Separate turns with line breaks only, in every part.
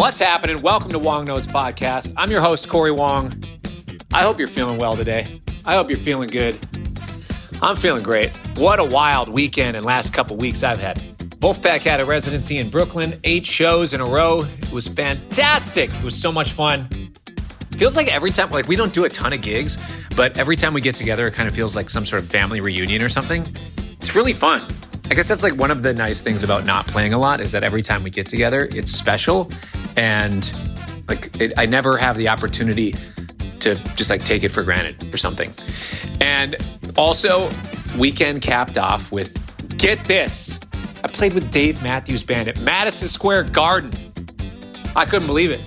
What's happening? Welcome to Wong Notes Podcast. I'm your host, Cory Wong. I hope you're feeling well today. I hope you're feeling good. I'm feeling great. What a wild weekend and last couple weeks I've had. Wolfpack had a residency in Brooklyn, eight shows in a row. It was fantastic. It was so much fun. Feels like every time, like we don't do a ton of gigs, but every time we get together, it kind of feels like some sort of family reunion or something. It's really fun. I guess that's like one of the nice things about not playing a lot is that every time we get together, it's special. And like, it, I never have the opportunity to just like take it for granted or something. And also, weekend capped off with get this. I played with Dave Matthews Band at Madison Square Garden. I couldn't believe it.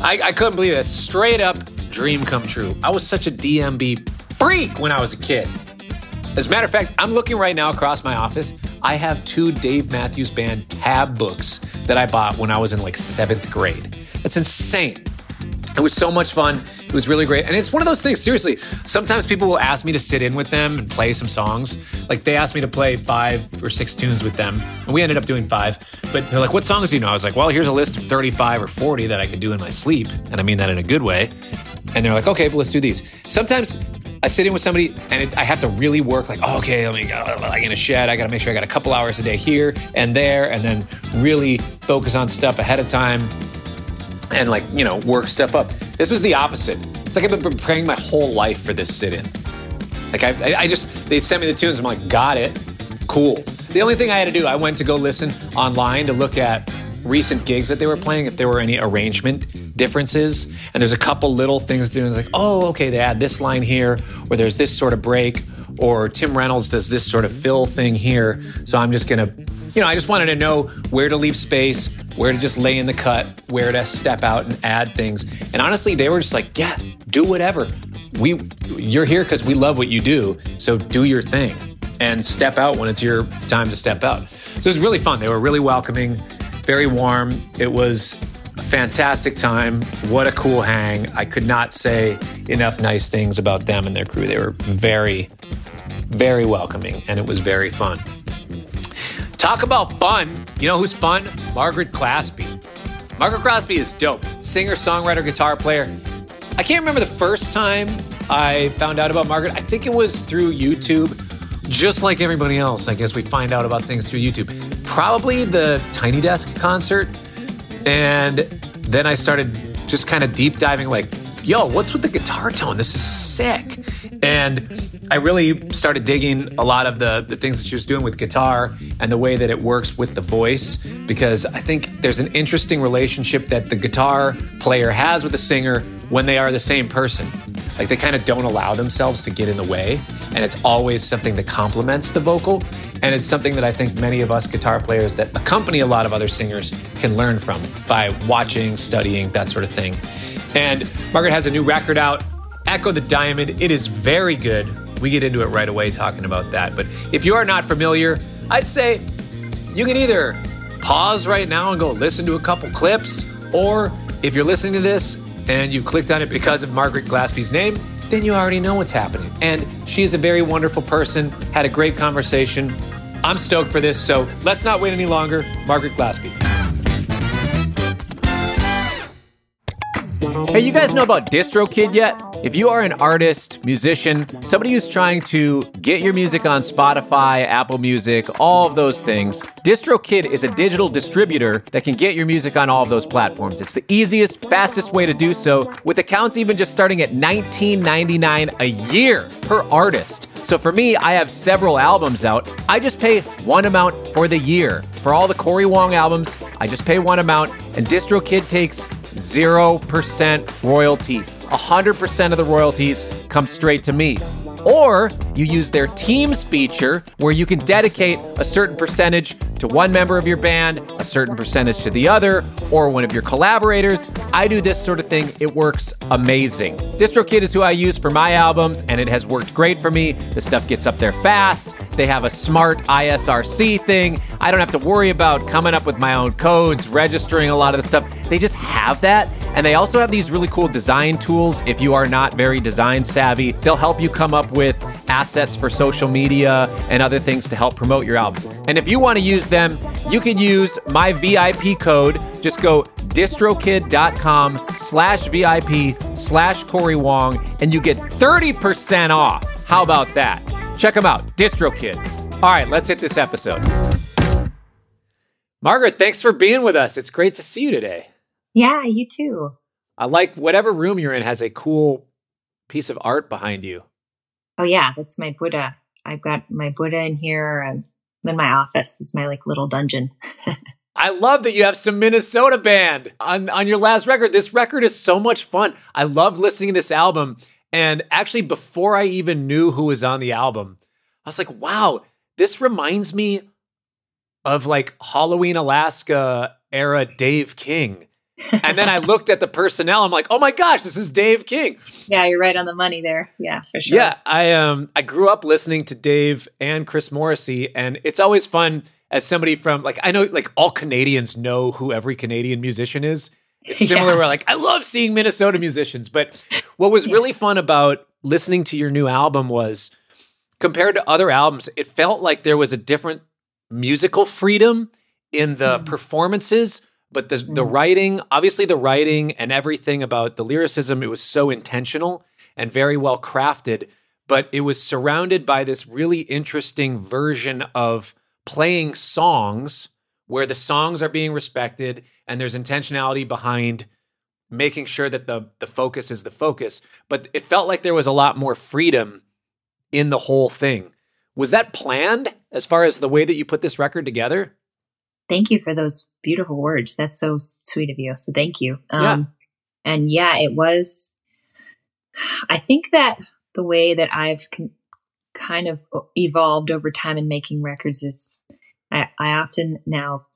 I, I couldn't believe it. Straight up dream come true. I was such a DMB freak when I was a kid. As a matter of fact, I'm looking right now across my office. I have two Dave Matthews Band tab books that I bought when I was in like seventh grade. That's insane. It was so much fun. It was really great. And it's one of those things, seriously. Sometimes people will ask me to sit in with them and play some songs. Like they asked me to play five or six tunes with them. And we ended up doing five. But they're like, what songs do you know? I was like, well, here's a list of 35 or 40 that I could do in my sleep. And I mean that in a good way. And they're like, okay, but let's do these. Sometimes I sit in with somebody and it, I have to really work like, oh, okay, let me, like in a shed, I got to make sure I got a couple hours a day here and there, and then really focus on stuff ahead of time and like, you know, work stuff up. This was the opposite. It's like I've been preparing my whole life for this sit in. Like, I, I just, they sent me the tunes. I'm like, got it. Cool. The only thing I had to do, I went to go listen online to look at recent gigs that they were playing, if there were any arrangement differences. And there's a couple little things doing. It's like, oh, okay, they add this line here, or there's this sort of break, or Tim Reynolds does this sort of fill thing here. So I'm just gonna, you know, I just wanted to know where to leave space, where to just lay in the cut, where to step out and add things. And honestly, they were just like, yeah, do whatever. We, you're here because we love what you do. So do your thing and step out when it's your time to step out. So it was really fun. They were really welcoming, very warm. It was a fantastic time. What a cool hang. I could not say enough nice things about them and their crew. They were very, very welcoming and it was very fun. Talk about fun. You know who's fun? Margaret Glaspy. Margaret Glaspy is dope. Singer, songwriter, guitar player. I can't remember the first time I found out about Margaret. I think it was through YouTube. Just like everybody else, I guess we find out about things through YouTube. Probably the Tiny Desk concert. And then I started just kind of deep diving, like, yo, what's with the guitar tone? This is sick. And I really started digging a lot of the, the things that she was doing with guitar and the way that it works with the voice, because I think there's an interesting relationship that the guitar player has with the singer when they are the same person. Like they kind of don't allow themselves to get in the way. And it's always something that complements the vocal. And it's something that I think many of us guitar players that accompany a lot of other singers can learn from by watching, studying, that sort of thing. And Margaret has a new record out, Echo the Diamond. It is very good. We get into it right away talking about that. But if you are not familiar, I'd say you can either pause right now and go listen to a couple clips, or if you're listening to this and you've clicked on it because of Margaret Glaspy's name, then you already know what's happening. And she is a very wonderful person, had a great conversation. I'm stoked for this, so let's not wait any longer. Margaret Glaspie. Hey, you guys know about DistroKid yet? If you are an artist, musician, somebody who's trying to get your music on Spotify, Apple Music, all of those things, DistroKid is a digital distributor that can get your music on all of those platforms. It's the easiest, fastest way to do so, with accounts even just starting at $19.99 a year per artist. So for me, I have several albums out. I just pay one amount for the year. For all the Cory Wong albums, I just pay one amount, and DistroKid takes 0% royalty. 100% of the royalties come straight to me. Or you use their Teams feature where you can dedicate a certain percentage to one member of your band, a certain percentage to the other, or one of your collaborators. I do this sort of thing. It works amazing. DistroKid is who I use for my albums, and it has worked great for me. The stuff gets up there fast. They have a smart ISRC thing. I don't have to worry about coming up with my own codes, registering a lot of the stuff. They just have that. And they also have these really cool design tools. If you are not very design savvy, they'll help you come up with assets for social media and other things to help promote your album. And if you want to use them, you can use my VIP code. Just go distrokid.com slash VIP slash Cory Wong, and you get 30% off. How about that? Check them out, DistroKid. All right, let's hit this episode. Margaret, thanks for being with us. It's great to see you today.
Yeah, you too.
I like whatever room you're in has a cool piece of art behind you.
Oh yeah, that's my Buddha. I've got my Buddha in here. I'm in my office. It's my like little dungeon.
I love that you have some Minnesota band on, on your last record. This record is so much fun. I love listening to this album. And actually, before I even knew who was on the album, I was like, wow, this reminds me of like Halloween Alaska era Dave King. and then I looked at the personnel. I'm like, oh my gosh, this is Dave King.
Yeah, you're right on the money there. Yeah, for sure.
Yeah, I um I grew up listening to Dave and Chris Morrissey, and it's always fun as somebody from like I know like all Canadians know who every Canadian musician is. It's similar. Yeah. Where like I love seeing Minnesota musicians, but what was yeah. really fun about listening to your new album was compared to other albums, it felt like there was a different musical freedom in the mm. performances, but the mm. the writing, obviously the writing and everything about the lyricism, it was so intentional and very well crafted, but it was surrounded by this really interesting version of playing songs where the songs are being respected and there's intentionality behind making sure that the the focus is the focus but it felt like there was a lot more freedom in the whole thing was that planned as far as the way that you put this record together
thank you for those beautiful words that's so sweet of you so thank you um, yeah. and yeah it was i think that the way that i've con- kind of evolved over time in making records is I, I often now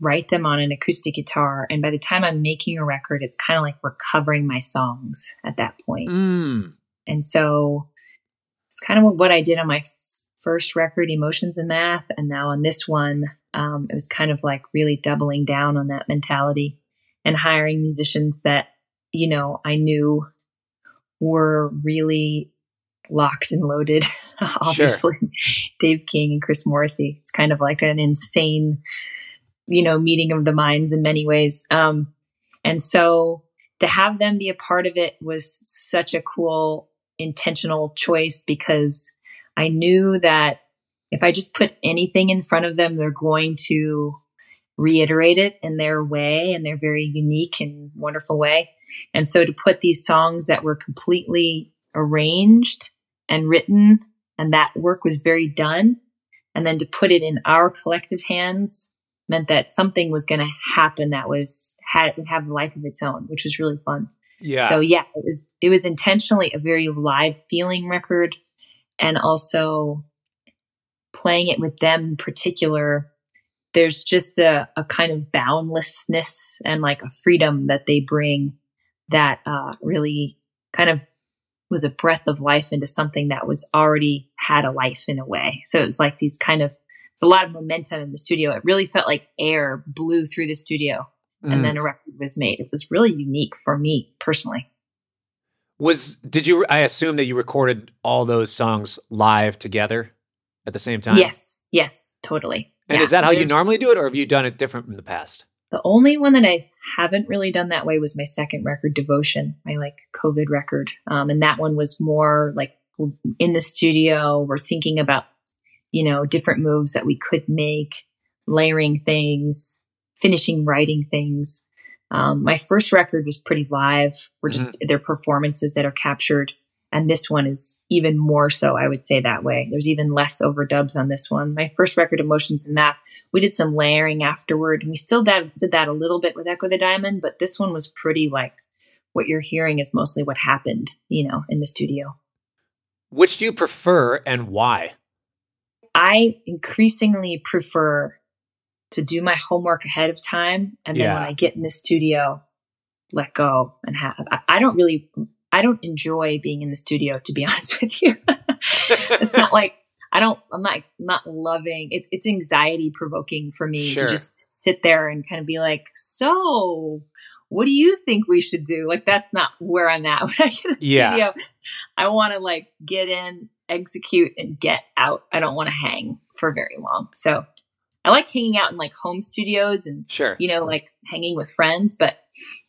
write them on an acoustic guitar and by the time i'm making a record it's kind of like recovering my songs at that point mm. and so it's kind of what i did on my first record emotions and math and now on this one um, it was kind of like really doubling down on that mentality and hiring musicians that you know i knew were really locked and loaded obviously sure. dave king and chris morrissey it's kind of like an insane you know, meeting of the minds in many ways. Um, and so to have them be a part of it was such a cool, intentional choice because I knew that if I just put anything in front of them, they're going to reiterate it in their way, in their very unique and wonderful way. And so to put these songs that were completely arranged and written, and that work was very done, and then to put it in our collective hands meant that something was going to happen that was had would have a life of its own, which was really fun. Yeah. So yeah, it was it was intentionally a very live feeling record, and also playing it with them in particular. There's just a, a kind of boundlessness and like a freedom that they bring that uh, really kind of was a breath of life into something that was already had a life in a way. So it was like these kind of it's a lot of momentum in the studio. It really felt like air blew through the studio mm. and then a record was made. It was really unique for me personally.
Was did you I assume that you recorded all those songs live together at the same time?
Yes. Yes, totally.
And yeah. is that how There's, you normally do it or have you done it different in the past?
The only one that I haven't really done that way was my second record, Devotion, my like COVID record. Um, and that one was more like in the studio. We're thinking about you know, different moves that we could make, layering things, finishing writing things. Um, my first record was pretty live. We're just mm-hmm. their performances that are captured. And this one is even more so, I would say that way. There's even less overdubs on this one. My first record, Emotions and Math, we did some layering afterward. And we still did, did that a little bit with Echo the Diamond, but this one was pretty like what you're hearing is mostly what happened, you know, in the studio.
Which do you prefer and why?
I increasingly prefer to do my homework ahead of time. And then yeah. when I get in the studio, let go and have, I, I don't really, I don't enjoy being in the studio, to be honest with you. it's not like, I don't, I'm not, not loving it's, it's anxiety provoking for me sure. to just sit there and kind of be like, so what do you think we should do? Like, that's not where I'm at. When I get in the yeah. studio, I want to like get in, execute and get out. I don't want to hang for very long. So I like hanging out in like home studios and
sure,
you know, like hanging with friends. But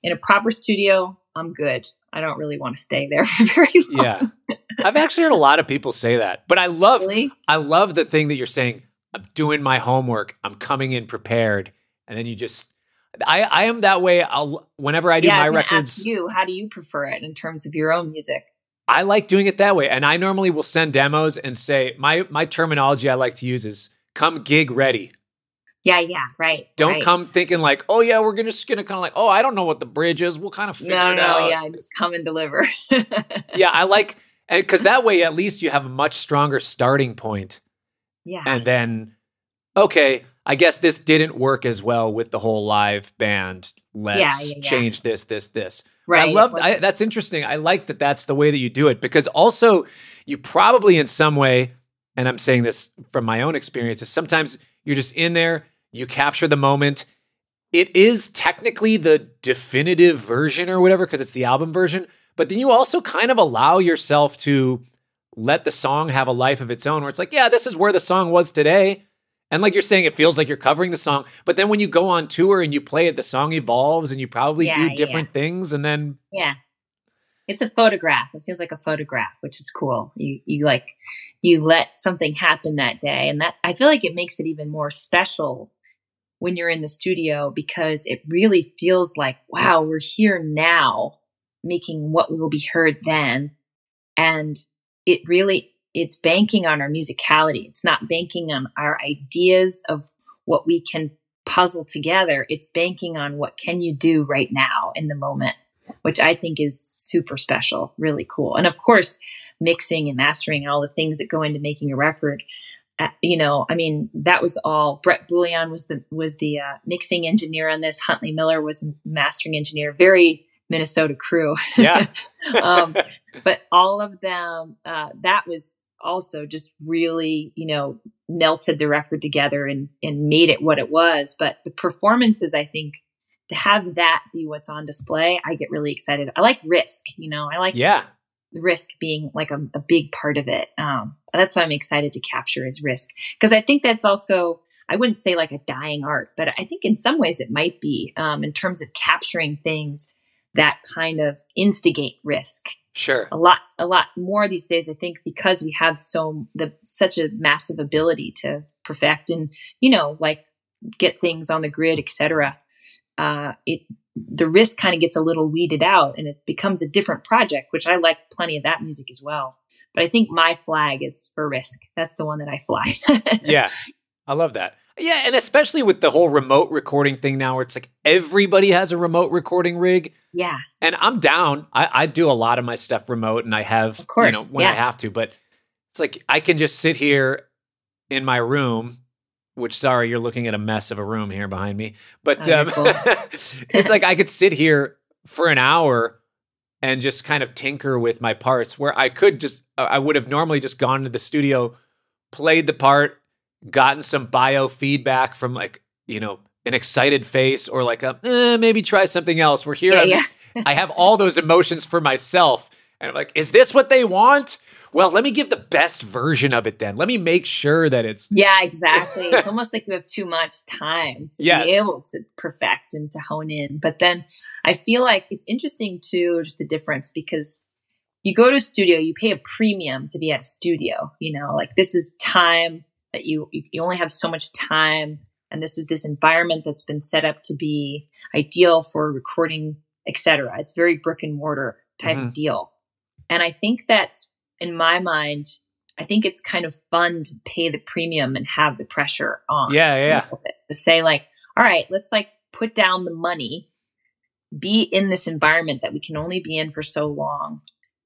in a proper studio, I'm good. I don't really want to stay there for very long.
Yeah, I've actually heard a lot of people say that, but I love,
Really?
I love the thing that you're saying. I'm doing my homework. I'm coming in prepared, and then you just. I, I am that way. I'll whenever I do
yeah, I
my
was
records.
ask you, how do you prefer it in terms of your own music?
I like doing it that way. And I normally will send demos and say my my terminology I like to use is come gig ready.
Yeah, yeah, right.
Don't
right.
come thinking like, oh yeah, we're gonna just gonna kind of like, oh, I don't know what the bridge is. We'll kind of figure
No,
it
no,
out.
yeah, just come and deliver.
yeah, I like because that way at least you have a much stronger starting point.
yeah,
And then, okay, I guess this didn't work as well with the whole live band. Let's
Yeah, yeah, yeah.
change this, this, this.
right.
I love I, that's interesting. I like that that's the way that you do it because also you probably in some way, and I'm saying this from my own experiences, sometimes you're just in there, you capture the moment. It is technically the definitive version or whatever because it's the album version, but then you also kind of allow yourself to let the song have a life of its own where it's like, yeah, this is where the song was today. And like you're saying, it feels like you're covering the song. But then when you go on tour and you play it, the song evolves and you probably
Yeah,
do
yeah.
different things. And then
yeah. It's a photograph. It feels like a photograph, which is cool. You you like you let something happen that day, and that I feel like it makes it even more special when you're in the studio because it really feels like wow, we're here now, making what will be heard then, and it really it's banking on our musicality. It's not banking on our ideas of what we can puzzle together. It's banking on what can you do right now in the moment, which I think is super special, really cool. And of course, mixing and mastering and all the things that go into making a record. Uh, you know, I mean, that was all. Brett Bullion was the was the uh, mixing engineer on this. Huntley Miller was the mastering engineer. Very Minnesota crew.
Yeah.
um, but all of them, uh, that was also just really, you know, melted the record together and and made it what it was. But the performances, I think, to have that be what's on display, I get really excited. I like risk, you know, I like
yeah.
risk being like a, a big part of it. Um, that's why I'm excited to capture is risk. Because I think that's also I wouldn't say like a dying art, but I think in some ways it might be um, in terms of capturing things that kind of instigate risk.
Sure.
a lot a lot more these days i think because we have so the such a massive ability to perfect and you know like get things on the grid etc uh it the risk kind of gets a little weeded out and it becomes a different project which i like plenty of that music as well but i think my flag is for risk that's the one that i fly
yeah. I love that. Yeah. And especially with the whole remote recording thing now where it's like everybody has a remote recording rig.
yeah
And I'm down. I, I do a lot of my stuff remote and I have,
Of course,
you know, when I have to, but it's like I can just sit here in my room, which sorry, you're looking at a mess of a room here behind me. But um, it's like I could sit here for an hour and just kind of tinker with my parts where I could just, I would have normally just gone to the studio, played the part, gotten some biofeedback from like, you know, an excited face or like a, eh, maybe try something else. We're here.
Yeah, yeah.
just- I have all those emotions for myself. And I'm like, is this what they want? Well, let me give the best version of it then. Let me make sure that it's
Yeah, exactly. it's almost like you have too much time to
Yes.
be able to perfect and to hone in. But then I feel like it's interesting too, just the difference because you go to a studio, you pay a premium to be at a studio. You know, like this is time that you you, only have so much time, and this is this environment that's been set up to be ideal for recording, etc. It's very brick and mortar type
Mhm.
of deal, and I think that's in my mind I think it's kind of fun to pay the premium and have the pressure on.
yeah, yeah, yeah.
a little bit. To say like, all right, let's like put down the money, be in this environment that we can only be in for so long,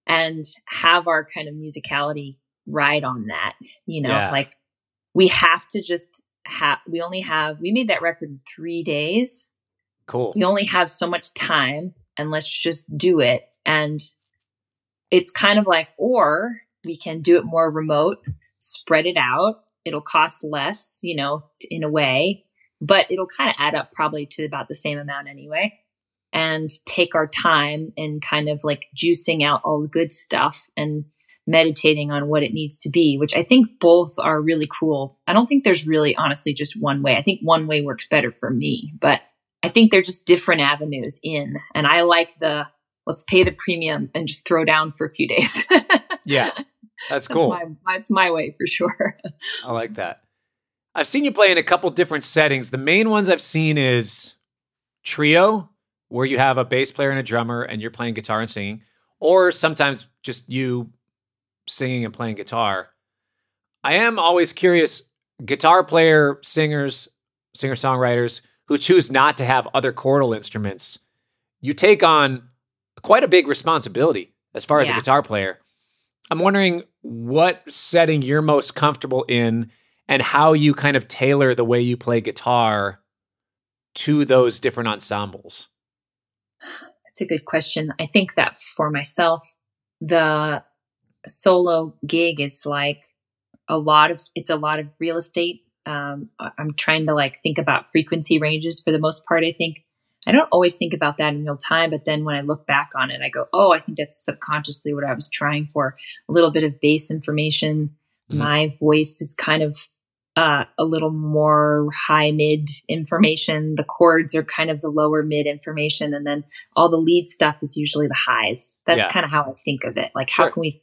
and have our kind of musicality ride on that. You know,
Yeah.
like we have to just have. We only have. We made that record in three days
Cool.
we only have so much time and let's just do it and it's kind of like or we can do it more remote spread it out it'll cost less you know in a way but it'll kind of add up probably to about the same amount anyway and take our time and kind of like juicing out all the good stuff and meditating on what it needs to be, which I think both are really cool. I don't think there's really honestly just one way. I think one way works better for me, but I think they're just different avenues in. And I like the let's pay the premium and just throw down for a few days.
yeah. That's cool.
That's my, that's my way for sure.
I like that. I've seen you play in a couple different settings. The main ones I've seen is trio, where you have a bass player and a drummer and you're playing guitar and singing, or sometimes just you singing and playing guitar. I am always curious guitar player, singers, singer songwriters who choose not to have other chordal instruments. You take on quite a big responsibility as far as yeah. a guitar player. I'm wondering what setting you're most comfortable in and how you kind of tailor the way you play guitar to those different ensembles.
That's a good question. I think that for myself, the solo gig is like a lot of it's a lot of real estate. Um, I'm trying to like think about frequency ranges for the most part. I think I don't always think about that in real time, but then when I look back on it, I go, oh, I think that's subconsciously what I was trying for. A little bit of bass information. Mm-hmm. My voice is kind of uh, a little more high mid information. The chords are kind of the lower mid information. And then all the lead stuff is usually the highs. That's yeah. kind of how I think of it. Like, sure. how can we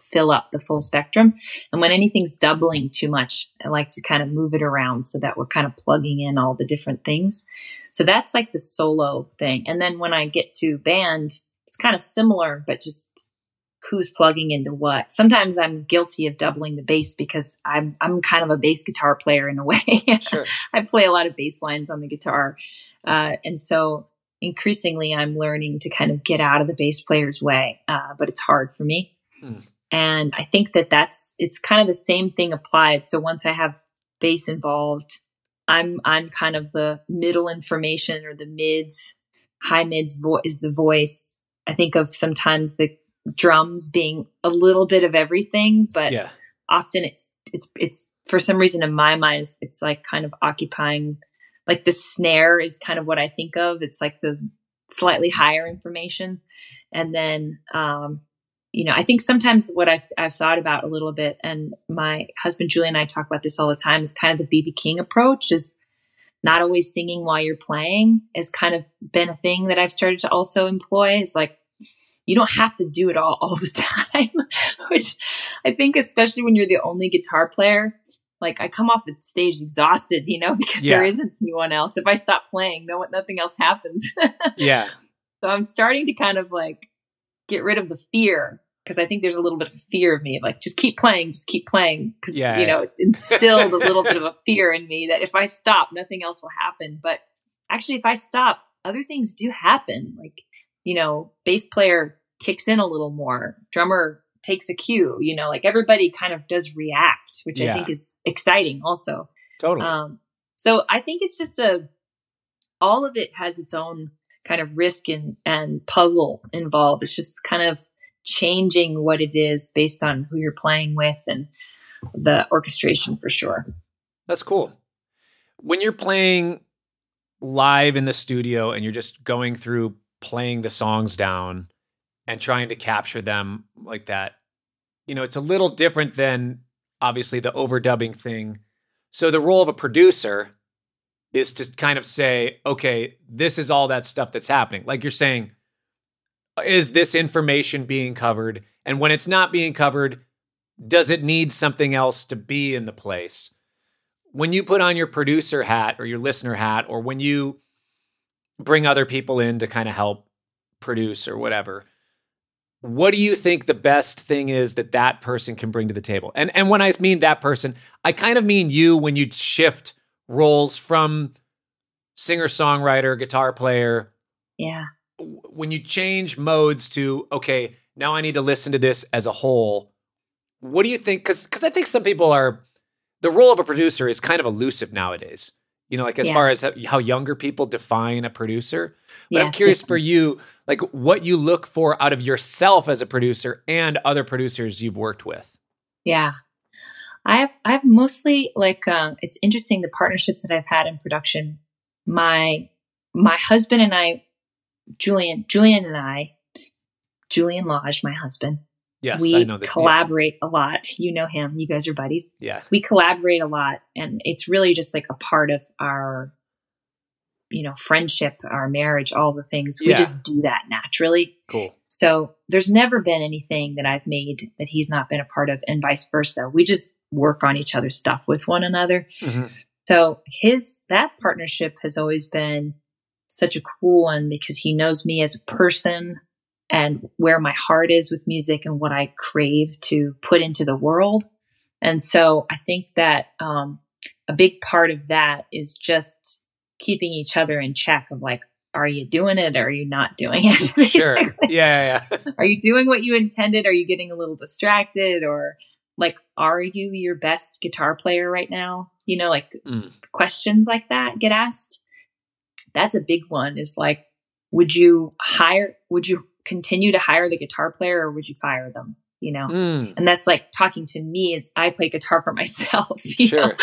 fill up the full spectrum. And when anything's doubling too much, I like to kind of move it around so that we're kind of plugging in all the different things. So that's like the solo thing. And then when I get to band, it's kind of similar, but just who's plugging into what. Sometimes I'm guilty of doubling the bass because I'm I'm kind of a bass guitar player in a way. Sure. I play a lot of bass lines on the guitar. Uh, and so increasingly I'm learning to kind of get out of the bass player's way. Uh, but it's hard for me. Hmm. And I think that that's, it's kind of the same thing applied. So once I have bass involved, I'm, I'm kind of the middle information or the mids, high mids vo- is the voice. I think of sometimes the drums being a little bit of everything, but yeah. often it's, it's, it's for some reason in my mind, it's, it's like kind of occupying, like the snare is kind of what I think of. It's like the slightly higher information. And then, um, you know, I think sometimes what I've, I've thought about a little bit, and my husband Julie and I talk about this all the time, is kind of the BB King approach is not always singing while you're playing is kind of been a thing that I've started to also employ. Is like you don't have to do it all all the time, which I think especially when you're the only guitar player, like I come off the stage exhausted, you know, because yeah. there isn't anyone else. If I stop playing, no nothing else happens.
yeah.
So I'm starting to kind of like get rid of the fear because I think there's a little bit of a fear of me, like just keep playing, just keep playing, because yeah, you know it's instilled a little bit of a fear in me that if I stop, nothing else will happen. But actually, if I stop, other things do happen. Like you know, bass player kicks in a little more, drummer takes a cue. You know, like everybody kind of does react, which yeah. I think is exciting, also.
Totally. Um,
so I think it's just a all of it has its own kind of risk and and puzzle involved. It's just kind of changing what it is based on who you're playing with and the orchestration for sure.
That's cool. When you're playing live in the studio and you're just going through playing the songs down and trying to capture them like that, you know, it's a little different than obviously the overdubbing thing. So the role of a producer is to kind of say, okay, this is all that stuff that's happening. Like you're saying, is this information being covered? And when it's not being covered, does it need something else to be in the place? When you put on your producer hat or your listener hat, or when you bring other people in to kind of help produce or whatever, what do you think the best thing is that that person can bring to the table? And and when I mean that person, I kind of mean you when you shift roles from singer songwriter, guitar player,
yeah,
when you change modes to okay, now I need to listen to this as a whole. What do you think? Because because I think some people are the role of a producer is kind of elusive nowadays. You know, like as yeah. far as how younger people define a producer. But I'm curious for you, like what you look for out of yourself as a producer and other producers you've worked with.
Yeah, I have I've mostly like um, it's interesting the partnerships that I've had in production. My my husband and I Julian, Julian and I, Julian Lage, my husband,
Yes,
we
I know that.
collaborate yeah. a lot. You know him. You guys are buddies.
Yeah.
We collaborate a lot, and it's really just like a part of our, you know, friendship, our marriage, all the things. We yeah. just do that naturally.
Cool.
So there's never been anything that I've made that he's not been a part of, and vice versa. We just work on each other's stuff with one another. Mm-hmm. So his that partnership has always been such a cool one because he knows me as a person and where my heart is with music and what I crave to put into the world. And so I think that um, a big part of that is just keeping each other in check of like, are you doing it or are you not doing it?
sure. Yeah, yeah.
are you doing what you intended? Are you getting a little distracted or like, are you your best guitar player right now? You know, like mm. questions like that get asked. That's a big one is like, would you hire, would you continue to hire the guitar player or would you fire them? You know, mm. and that's like talking to me as I play guitar for myself. sure.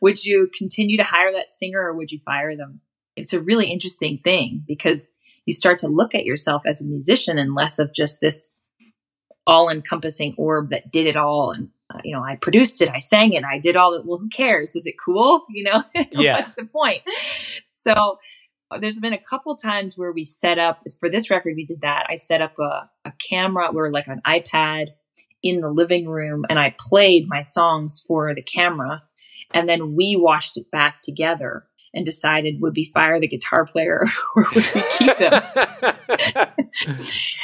Would you continue to hire that singer or would you fire them? It's a really interesting thing because you start to look at yourself as a musician and less of just this all encompassing orb that did it all. And, uh, you know, I produced it, I sang it, I did all that. Well, who cares? Is it cool? You know,
yeah.
what's the point? So, there's been a couple times where we set up for this record we did that. I set up a, a camera where like an ipad in the living room and i played my songs for the camera and then we watched it back together and decided would we fire the guitar player or would we keep them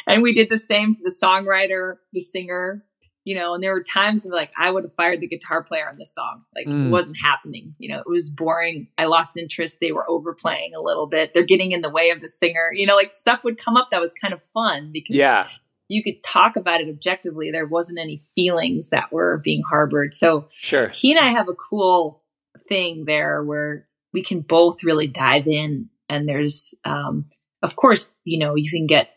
and we did the same for the songwriter the singer you know, and there were times where like I would have fired the guitar player on this song. Like mm. it wasn't happening. You know, it was boring. I lost interest. They were overplaying a little bit. They're getting in the way of the singer. You know, like stuff would come up that was kind of fun because
yeah.
you could talk about it objectively. There wasn't any feelings that were being harbored. So
sure.
he and I have a cool thing there where we can both really dive in and there's um of course, you know, you can get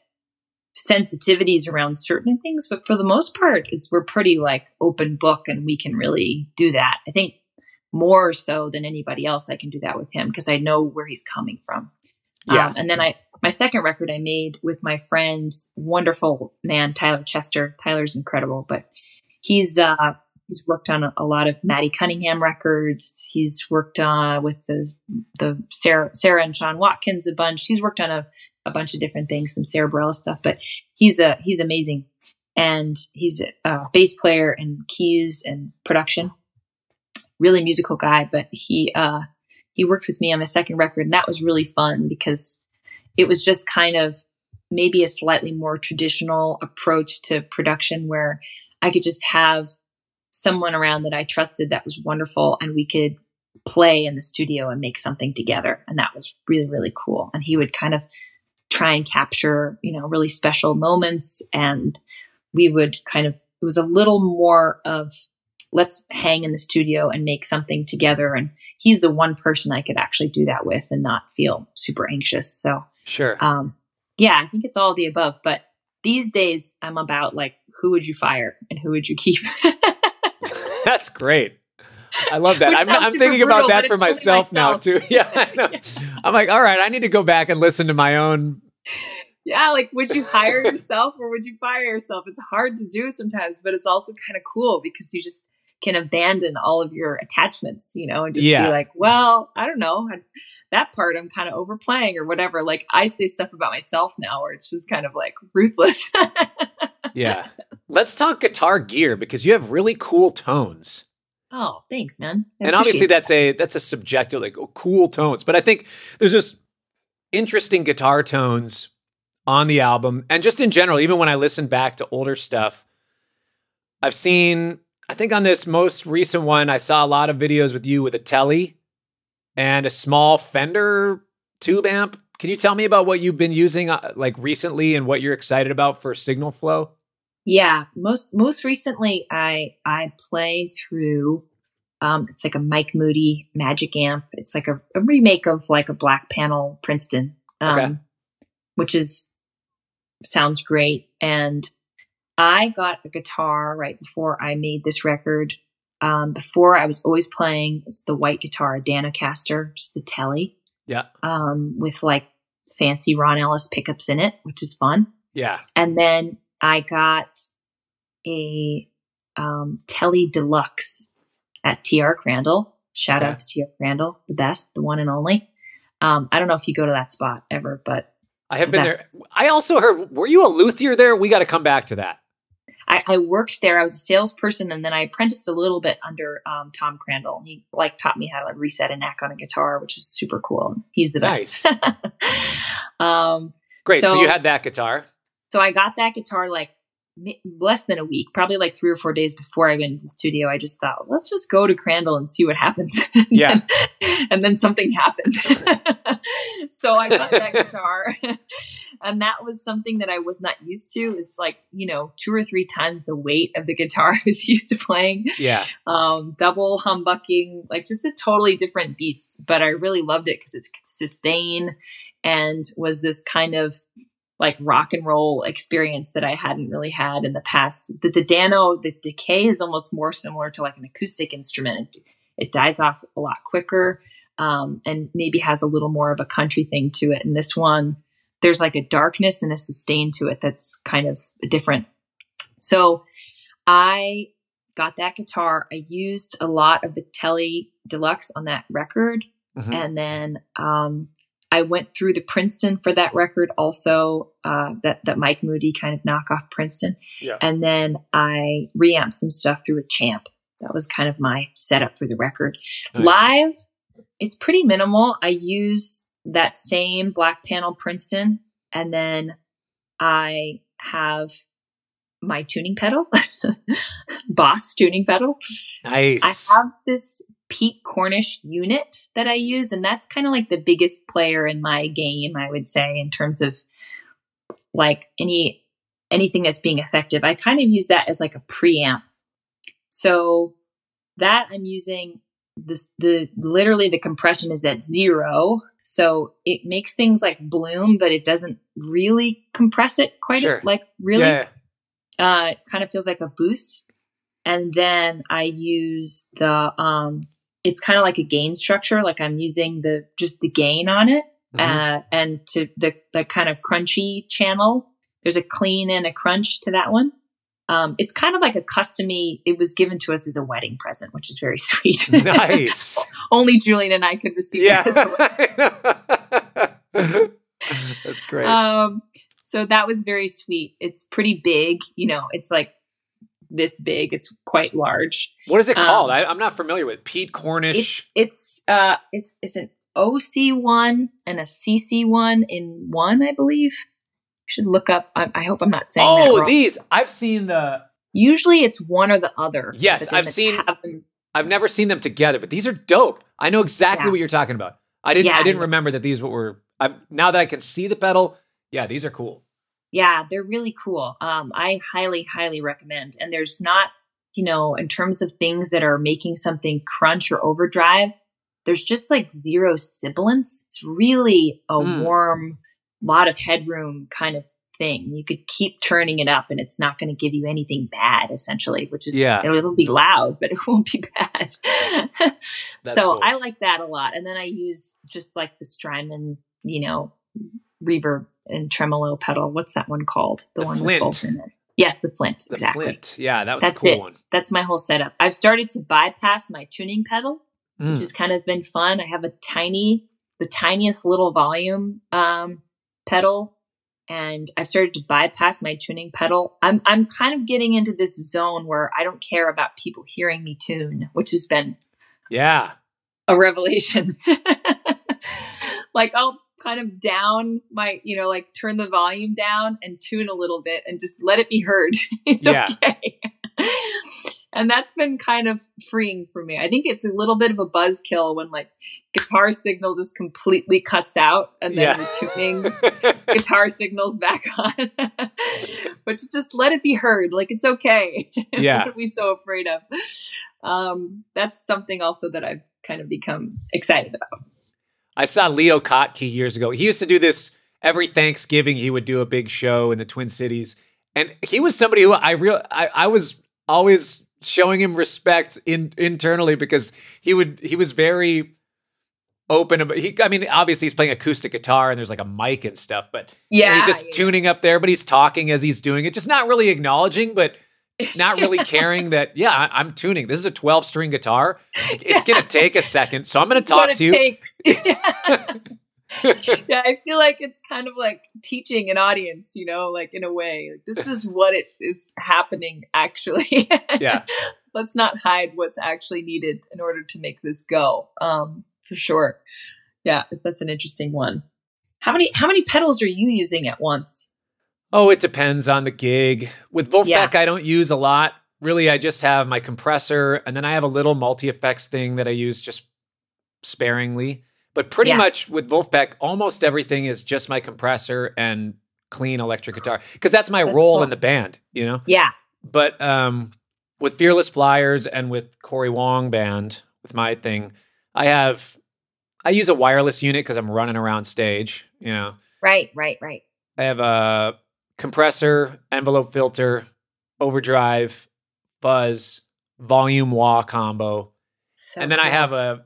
sensitivities around certain things, but for the most part, it's we're pretty like open book and we can really do that. I think more so than anybody else, I can do that with him because I know where he's coming from.
Yeah.
Um, and then I, my second record I made with my friend, wonderful man, Tyler Chester. Tyler's incredible, but he's, uh, he's worked on a, a lot of Maddie Cunningham records. He's worked on uh, with the, the Sarah, Sarah and Sean Watkins a bunch. He's worked on a a bunch of different things, some Bareilles stuff, but he's a, he's amazing. And he's a bass player and keys and production. Really musical guy, but he, uh, he worked with me on my second record and that was really fun because it was just kind of maybe a slightly more traditional approach to production where I could just have someone around that I trusted that was wonderful and we could play in the studio and make something together. And that was really, really cool. And he would kind of try and capture, you know, really special moments. And we would kind of, it was a little more of let's hang in the studio and make something together. And he's the one person I could actually do that with and not feel super anxious. So,
sure.
Um, yeah, I think it's all the above. But these days, I'm about like, who would you fire and who would you keep?
That's great. I love that. I'm, I'm thinking brutal, about that for myself, myself, now too. Yeah, I know. I'm like, all right, I need to go back and listen to my own
yeah, like would you hire yourself or would you fire yourself? It's hard to do sometimes, but it's also kind of cool because you just can abandon all of your attachments, you know, and just yeah. be like, well, I don't know, that part I'm kind of overplaying or whatever. Like I say stuff about myself now where it's just kind of like ruthless.
yeah. Let's talk guitar gear because you have really cool tones.
Oh, thanks, man.
I and obviously that's a that's a subjective like oh, cool tones, but I think there's just interesting guitar tones on the album. And just in general even when i listen back to older stuff i've seen i think on this most recent one i saw a lot of videos with you with a telly and a small fender tube amp. Can you tell me about what you've been using uh, like recently and what you're excited about for signal flow
yeah most most recently i i play through um, it's like a Mike Moody Magic Amp. It's like a, a remake of like a Black Panel Princeton, um, okay. which is sounds great. And I got a guitar right before I made this record. Um, before I was always playing it's the white guitar, Danocaster, just a telly.
Yeah.
Um, with like fancy Ron Ellis pickups in it, which is fun.
Yeah.
And then I got a um, Tele Deluxe at TR Crandall. Shout okay. out to TR Crandall, the best, the one and only. Um, I don't know if you go to that spot ever, but
I have been there. I also heard, were you a luthier there? We got to come back to that.
I, I, worked there. I was a salesperson, and then I apprenticed a little bit under um, Tom Crandall. He like taught me how to like, reset a neck on a guitar, which is super cool. He's the nice. best.
um, Great. So, so you had that guitar.
So I got that guitar like less than a week, probably like three or four days before I went into studio, I just thought, let's just go to Crandall and see what happens. and
yeah.
Then, and then something happened. so I got that guitar. and that was something that I was not used to. Is like, you know, two or three times the weight of the guitar I was used to playing.
Yeah.
Um, double humbucking, like just a totally different beast. But I really loved it because it's sustain and was this kind of like rock and roll experience that I hadn't really had in the past. The, the Dano, the decay is almost more similar to like an acoustic instrument. It, it dies off a lot quicker um, and maybe has a little more of a country thing to it. And this one, there's like a darkness and a sustain to it that's kind of different. So I got that guitar. I used a lot of the Tele Deluxe on that record. Mm-hmm. And then um, I went through the Princeton for that record also, uh, that, that Mike Moody kind of knock off Princeton.
Yeah.
And then I reamped some stuff through a champ. That was kind of my setup for the record. Nice. Live, it's pretty minimal. I use that same black panel Princeton and then I have my tuning pedal, Boss tuning pedal.
Nice.
I have this Pete Cornish unit that I use, and that's kind of like the biggest player in my game, I would say, in terms of like any anything that's being effective. I kind of use that as like a preamp. So that I'm using this the literally the compression is at zero. So it makes things like bloom, but it doesn't really compress it quite sure. like really. Yeah. Uh, it kind of feels like a boost. And then I use the um it's kind of like a gain structure. Like I'm using the just the gain on it, mm-hmm. uh, and to the the kind of crunchy channel. There's a clean and a crunch to that one. Um, it's kind of like a customy. It was given to us as a wedding present, which is very sweet.
Nice.
Only Julian and I could receive.
Yeah. That's great.
Um, so that was very sweet. It's pretty big. You know, it's like this big. It's quite large.
What is it called? Um, I, am not familiar with Pete Cornish.
It's, it's uh it's it's an OC one and a CC one in one, I believe. You should look up. I, I hope I'm not saying.
Oh, these I've seen the.
Usually, it's one or the other.
Yes, I've seen. I've never seen them together, but these are dope. I know exactly yeah. what you're talking about. I didn't. Yeah, I didn't remember that these were. I'm, now that I can see the pedal, yeah, these are cool
yeah, they're really cool. Um, I highly, highly recommend. And there's not, you know, in terms of things that are making something crunch or overdrive, there's just like zero sibilance. It's really a mm. warm, lot of headroom kind of thing. You could keep turning it up and it's not going to give you anything bad, essentially, which is, yeah. it'll, it'll be loud, but it won't be bad. so cool. I like that a lot. And then I use just like the Strymon, you know, reverb and tremolo pedal. What's that one called?
The, the one Flint. with both in
it. Yes, the Flint. The exactly. Flint.
Yeah, that was
That's
a cool
it.
one.
That's my whole setup. I've started to bypass my tuning pedal, mm. which has kind of been fun. I have a tiny, the tiniest little volume um, pedal, and I've started to bypass my tuning pedal. I'm I'm kind of getting into this zone where I don't care about people hearing me tune, which has been
yeah
a revelation. like I'll kind of down my, you know, like turn the volume down and tune a little bit and just let it be heard. it's yeah. okay. and that's been kind of freeing for me. I think it's a little bit of a buzzkill when like guitar signal just completely cuts out and then yeah. the tuning guitar signals back on. but just let it be heard. Like it's okay.
Yeah.
what are we so afraid of? Um, that's something also that I've kind of become excited about.
I saw Leo Kottke years ago. He used to do this every Thanksgiving. He would do a big show in the Twin Cities, and he was somebody who I real I, I was always showing him respect in internally because he would he was very open about he I mean obviously he's playing acoustic guitar and there's like a mic and stuff but
yeah
he's just
yeah.
tuning up there but he's talking as he's doing it just not really acknowledging but not really caring that, yeah, I, am tuning. This is a 12 string guitar. It's going to take a second. So I'm going to talk to you.
Yeah, I feel like it's kind of like teaching an audience, you know, like in a way. Like, this is what it is happening actually.
yeah.
Let's not hide what's actually needed in order to make this go. Um, for sure. Yeah, that's an interesting one. How many how many pedals are you using at once?
Oh, it depends on the gig. With Vulfpeck, yeah. I don't use a lot. Really, I just have my compressor and then I have a little multi effects thing that I use just sparingly. But pretty yeah. much with Vulfpeck, almost everything is just my compressor and clean electric guitar because that's my that's role cool. in the band, you know?
Yeah.
But um, with Fearless Flyers and with Cory Wong Band, with my thing, I have, I use a wireless unit because I'm running around stage, you know?
Right, right, right.
I have a compressor, envelope filter, overdrive, fuzz, volume wah combo. So and then cool. I have a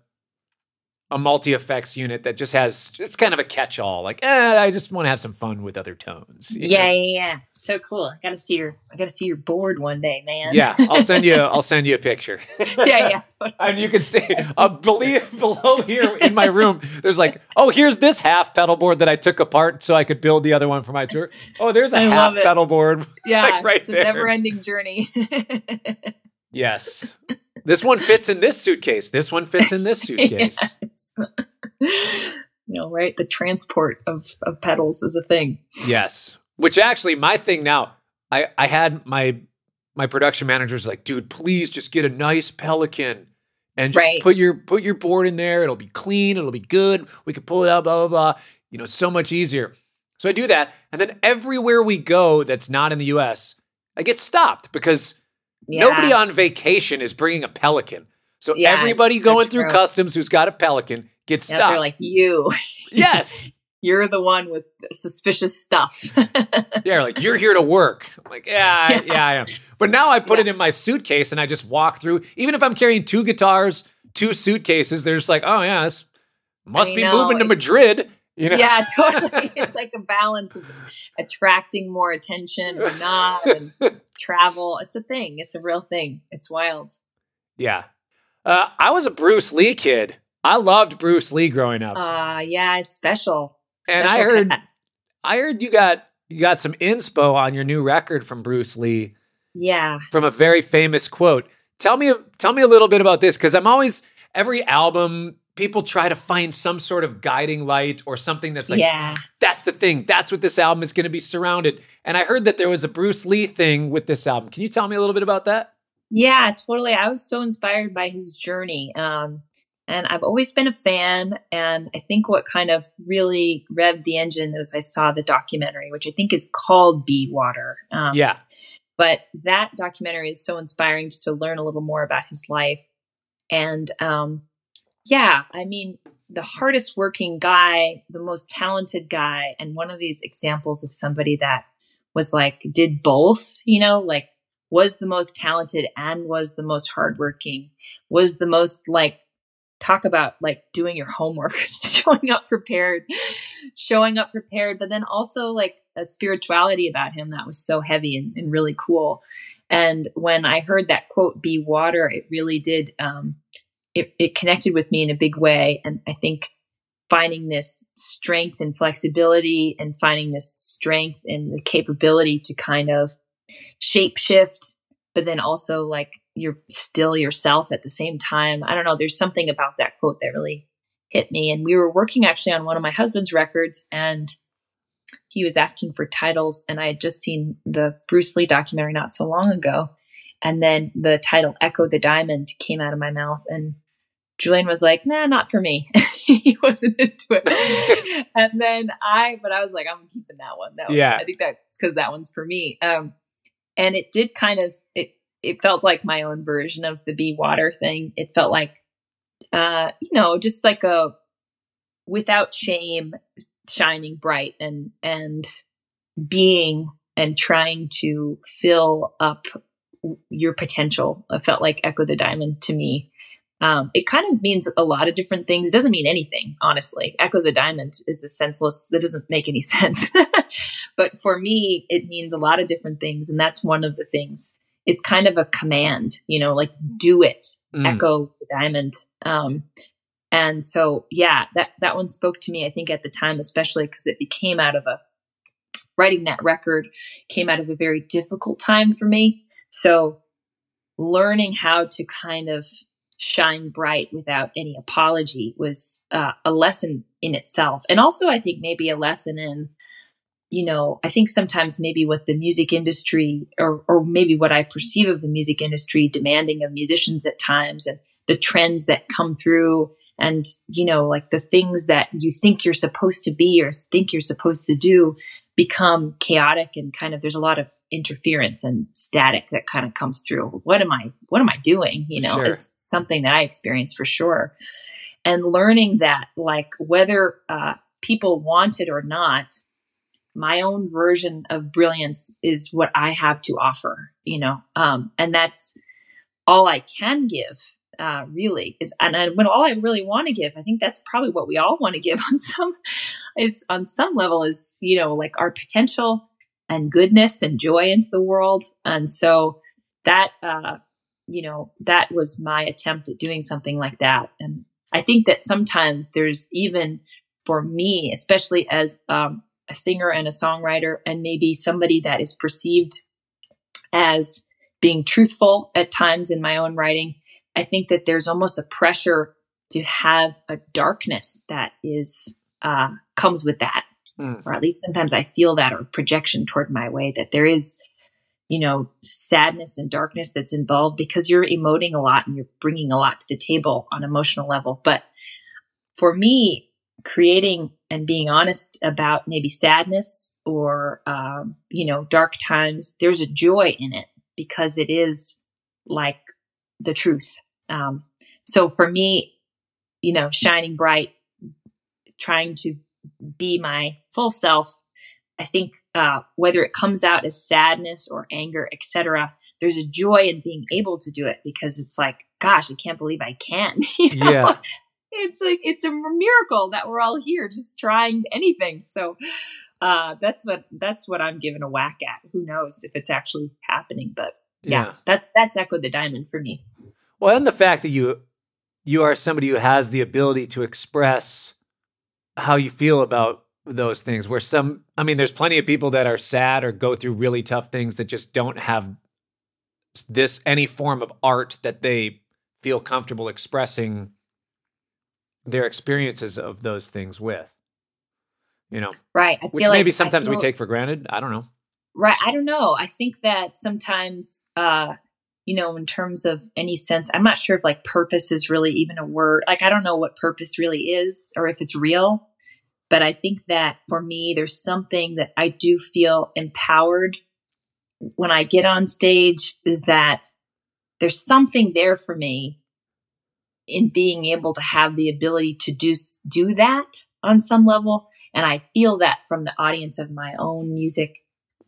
a multi effects unit that just has it's kind of a catch all. Like, eh, I just want to have some fun with other tones.
Yeah, yeah, yeah, So cool. I gotta see your I gotta see your board one day, man.
Yeah, I'll send you I'll send you a picture.
yeah, yeah. Totally.
and you can see uh, believe below here in my room, there's like, oh, here's this half pedal board that I took apart so I could build the other one for my tour. Oh, there's a I half pedal board.
Yeah, like right it's a never ending journey.
yes. This one fits in this suitcase. This one fits in this suitcase.
you know, right? The transport of, of pedals is a thing.
Yes. Which actually my thing now, I, I had my my production manager's like, dude, please just get a nice pelican and just right. put your put your board in there. It'll be clean, it'll be good. We can pull it out, blah, blah, blah. You know, so much easier. So I do that. And then everywhere we go that's not in the US, I get stopped because yeah. nobody on vacation is bringing a pelican. So yeah, everybody going through customs who's got a pelican gets stopped.
They're like you.
Yes.
you're the one with suspicious stuff.
yeah, like you're here to work. I'm like, yeah, yeah, yeah I am. But now I put yeah. it in my suitcase and I just walk through. Even if I'm carrying two guitars, two suitcases, they're just like, oh yeah, this must be know, moving to Madrid. You know?
Yeah, totally. it's like a balance of attracting more attention or not, and travel. It's a thing. It's a real thing. It's wild.
Yeah. Uh, I was a Bruce Lee kid. I loved Bruce Lee growing up.
Uh yeah, special.
special and I heard cat. I heard you got you got some inspo on your new record from Bruce Lee.
Yeah.
From a very famous quote. Tell me tell me a little bit about this cuz I'm always every album people try to find some sort of guiding light or something that's like yeah. that's the thing. That's what this album is going to be surrounded. And I heard that there was a Bruce Lee thing with this album. Can you tell me a little bit about that?
Yeah, totally. I was so inspired by his journey. Um, and I've always been a fan. And I think what kind of really revved the engine was I saw the documentary, which I think is called Be Water.
Um, yeah.
But that documentary is so inspiring just to learn a little more about his life. And um, yeah, I mean, the hardest working guy, the most talented guy, and one of these examples of somebody that was like, did both, you know, like was the most talented and was the most hardworking, was the most like talk about like doing your homework, showing up prepared, showing up prepared, but then also like a spirituality about him that was so heavy and, and really cool. And when I heard that quote, be water, it really did, um, it, it connected with me in a big way. And I think finding this strength and flexibility and finding this strength and the capability to kind of shape shift but then also like you're still yourself at the same time. I don't know. There's something about that quote that really hit me. And we were working actually on one of my husband's records and he was asking for titles. And I had just seen the Bruce Lee documentary not so long ago. And then the title Echo the Diamond came out of my mouth. And Julian was like, nah, not for me. he wasn't into it. and then I, but I was like, I'm keeping that one. That yeah. Was, I think that's because that one's for me. Um, and it did kind of it it felt like my own version of the be water thing. It felt like uh you know just like a without shame shining bright and and being and trying to fill up your potential. It felt like echo the diamond to me um, it kind of means a lot of different things. It doesn't mean anything, honestly. Echo the Diamond is a senseless, that doesn't make any sense. but for me, it means a lot of different things. And that's one of the things it's kind of a command, you know, like do it, mm. echo the diamond. Um, and so, yeah, that, that one spoke to me, I think at the time, especially because it became out of a writing that record came out of a very difficult time for me. So learning how to kind of shine bright without any apology was uh, a lesson in itself. And also, I think maybe a lesson in you know, I think sometimes maybe what the music industry or, or maybe what I perceive of the music industry demanding of musicians at times and the trends that come through and, you know, like the things that you think you're supposed to be or think you're supposed to do become chaotic and kind of there's a lot of interference and static that kind of comes through. What am I, what am I doing? You know, sure. is something that I experience for sure. And learning that like whether, uh, people want it or not, my own version of brilliance is what I have to offer, you know, um, and that's all I can give. Uh, really is, and, when all I really want to give, I think that's probably what we all want to give on some, is on some level is you know like our potential and goodness and joy into the world, and so that uh, you know that was my attempt at doing something like that, and I think that sometimes there's even for me, especially as um, a singer and a songwriter and maybe somebody that is perceived as being truthful at times in my own writing, I think that there's almost a pressure to have a darkness that is uh, comes with that, mm. or at least sometimes I feel that or projection toward my way that there is, you know, sadness and darkness that's involved because you're emoting a lot and you're bringing a lot to the table on emotional level. But for me, creating and being honest about maybe sadness or um, you know dark times there's a joy in it because it is like the truth um, so for me you know shining bright trying to be my full self i think uh, whether it comes out as sadness or anger etc there's a joy in being able to do it because it's like gosh i can't believe i can you know? yeah it's like it's a miracle that we're all here just trying anything. So uh, that's what that's what I'm giving a whack at. Who knows if it's actually happening? But yeah, yeah, that's that's Echo the Diamond for me.
Well, and the fact that you you are somebody who has the ability to express how you feel about those things where some i mean there's plenty of people that are sad or go through really tough things that just don't have this any form of art that they feel comfortable expressing their experiences of those things with. You know,
right?
I which maybe like, sometimes feel, we take for granted. I don't know.
Right. I don't know. I think that sometimes, uh, you know, in terms of any sense, I'm not sure if like purpose is really even a word. Like, I don't know what purpose really is or if it's real. But I think that for me, there's something that I do feel empowered when I get on stage is that there's something there for me in being able to have the ability to do do that on some level and i feel that from the audience of my own music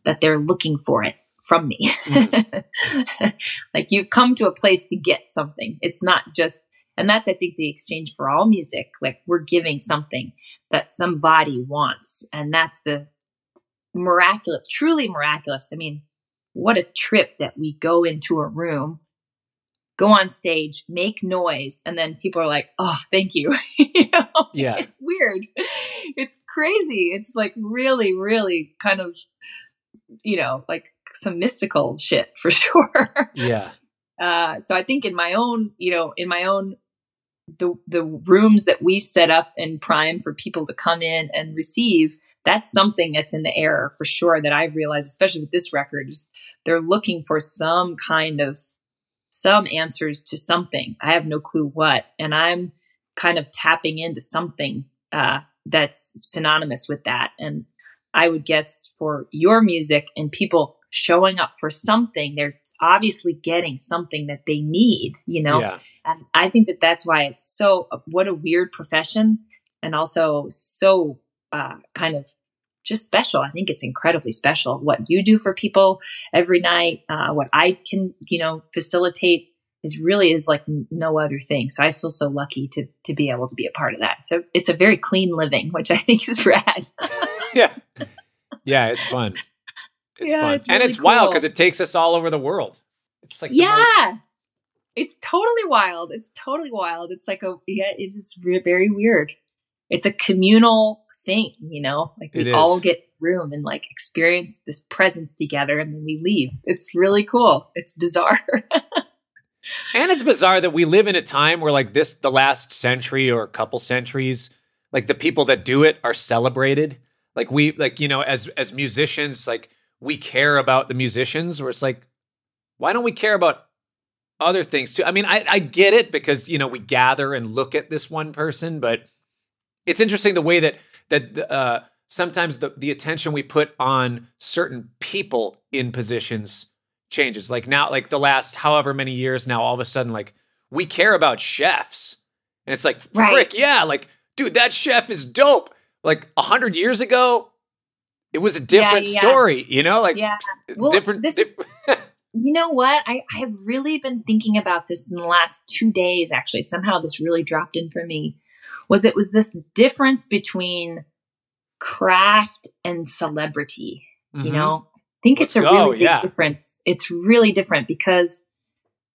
that they're looking for it from me mm-hmm. like you come to a place to get something it's not just and that's i think the exchange for all music like we're giving something that somebody wants and that's the miraculous truly miraculous i mean what a trip that we go into a room go on stage, make noise, and then people are like, "Oh, thank you." you know?
Yeah,
it's weird. It's crazy. It's like really, really kind of, you know, like some mystical shit for sure.
Yeah.
Uh, so I think in my own, you know, in my own the the rooms that we set up and prime for people to come in and receive that's something that's in the air for sure that i've realized especially with this record is they're looking for some kind of some answers to something. I have no clue what. And I'm kind of tapping into something uh, that's synonymous with that. And I would guess for your music and people showing up for something, they're obviously getting something that they need, you know? Yeah. And I think that that's why it's so, what a weird profession and also so uh, kind of just special. I think it's incredibly special what you do for people every night, uh, what I can, you know, facilitate is really is like no other thing. So I feel so lucky to to be able to be a part of that. So it's a very clean living, which I think is rad.
yeah, yeah, it's fun. It's yeah, fun, it's really and it's cool. wild because it takes us all over the world. It's like
yeah.
Most...
It's totally wild. It's totally wild. It's like a yeah, it is re- very weird. It's a communal thing, you know? Like we all get room and like experience this presence together and then we leave. It's really cool. It's bizarre.
and it's bizarre that we live in a time where like this the last century or a couple centuries like the people that do it are celebrated like we like you know as as musicians like we care about the musicians where it's like why don't we care about other things too? I mean i i get it because you know we gather and look at this one person but it's interesting the way that that uh sometimes the the attention we put on certain people in positions changes. Like now like the last however many years now all of a sudden like we care about chefs. And it's like right. frick yeah like dude that chef is dope like a hundred years ago, it was a different yeah, yeah. story, you know, like
yeah. well, different. This, diff- you know what? I, I have really been thinking about this in the last two days, actually. Somehow this really dropped in for me. Was it was this difference between craft and celebrity, mm-hmm. you know? I think Let's it's a go, really big yeah. difference. It's really different because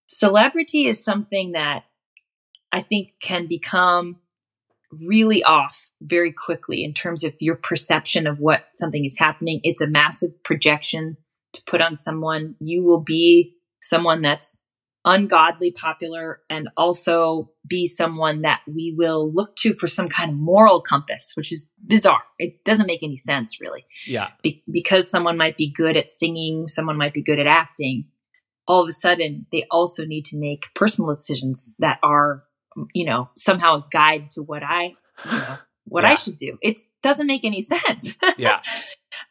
celebrity is something that I think can become really off very quickly in terms of your perception of what something is happening. It's a massive projection to put on someone. You will be someone that's ungodly popular and also be someone that we will look to for some kind of moral compass, which is bizarre. It doesn't make any sense, really.
Yeah.
Be- because someone might be good at singing, someone might be good at acting. All of a sudden, they also need to make personal decisions that are you know, somehow a guide to what I, you know, what yeah. I should do. It doesn't make any sense.
yeah.